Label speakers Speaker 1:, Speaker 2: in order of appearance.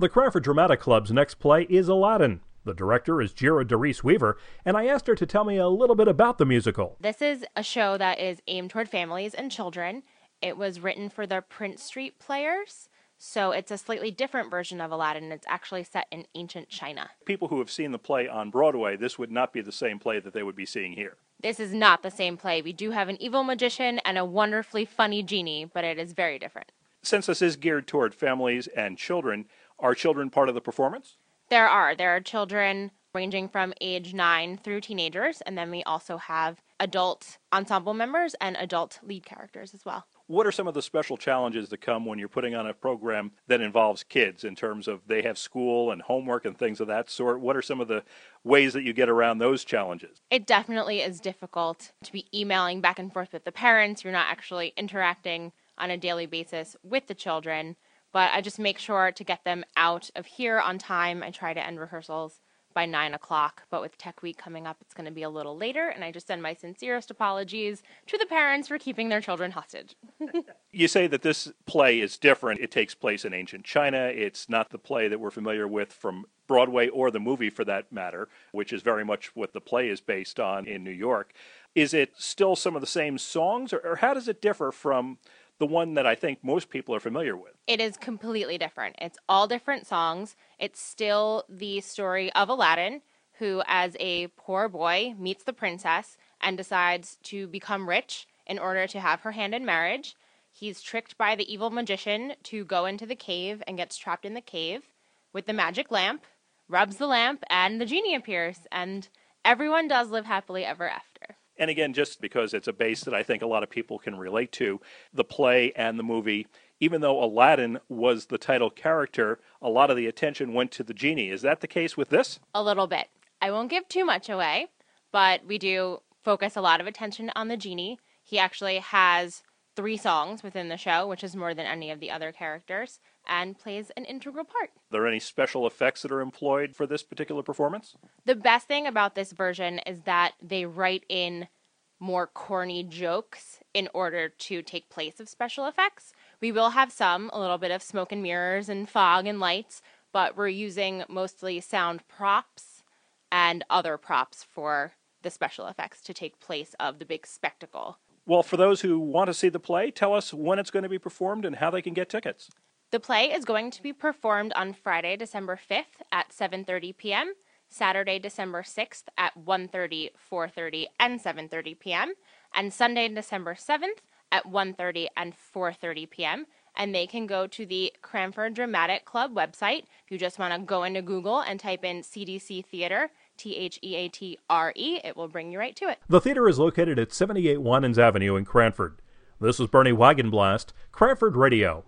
Speaker 1: The Cranford Dramatic Club's next play is Aladdin. The director is Jira Doris Weaver, and I asked her to tell me a little bit about the musical.
Speaker 2: This is a show that is aimed toward families and children. It was written for the Prince Street Players, so it's a slightly different version of Aladdin. It's actually set in ancient China.
Speaker 3: People who have seen the play on Broadway, this would not be the same play that they would be seeing here.
Speaker 2: This is not the same play. We do have an evil magician and a wonderfully funny genie, but it is very different.
Speaker 3: Since this is geared toward families and children, are children part of the performance?
Speaker 2: There are. There are children ranging from age 9 through teenagers, and then we also have adult ensemble members and adult lead characters as well.
Speaker 3: What are some of the special challenges that come when you're putting on a program that involves kids in terms of they have school and homework and things of that sort? What are some of the ways that you get around those challenges?
Speaker 2: It definitely is difficult to be emailing back and forth with the parents. You're not actually interacting on a daily basis with the children but I just make sure to get them out of here on time. I try to end rehearsals by nine o'clock, but with Tech Week coming up, it's going to be a little later, and I just send my sincerest apologies to the parents for keeping their children hostage.
Speaker 3: you say that this play is different. It takes place in ancient China. It's not the play that we're familiar with from Broadway or the movie for that matter, which is very much what the play is based on in New York. Is it still some of the same songs, or, or how does it differ from the one that I think most people are familiar with.
Speaker 2: It is completely different. It's all different songs. It's still the story of Aladdin, who, as a poor boy, meets the princess and decides to become rich in order to have her hand in marriage. He's tricked by the evil magician to go into the cave and gets trapped in the cave with the magic lamp, rubs the lamp, and the genie appears, and everyone does live happily ever after.
Speaker 3: And again, just because it's a base that I think a lot of people can relate to, the play and the movie, even though Aladdin was the title character, a lot of the attention went to the genie. Is that the case with this?
Speaker 2: A little bit. I won't give too much away, but we do focus a lot of attention on the genie. He actually has three songs within the show, which is more than any of the other characters, and plays an integral part.
Speaker 3: Are there any special effects that are employed for this particular performance?
Speaker 2: The best thing about this version is that they write in more corny jokes in order to take place of special effects. We will have some, a little bit of smoke and mirrors and fog and lights, but we're using mostly sound props and other props for the special effects to take place of the big spectacle.
Speaker 3: Well, for those who want to see the play, tell us when it's going to be performed and how they can get tickets.
Speaker 2: The play is going to be performed on Friday, December 5th at 7:30 p.m. Saturday, December 6th at 1:30, 4:30, and 7:30 p.m., and Sunday, December 7th at 1:30 and 4:30 p.m. And they can go to the Cranford Dramatic Club website. If you just want to go into Google and type in CDC Theater, T H E A T R E, it will bring you right to it.
Speaker 1: The theater is located at 78 Winans Avenue in Cranford. This is Bernie Wagenblast, Cranford Radio.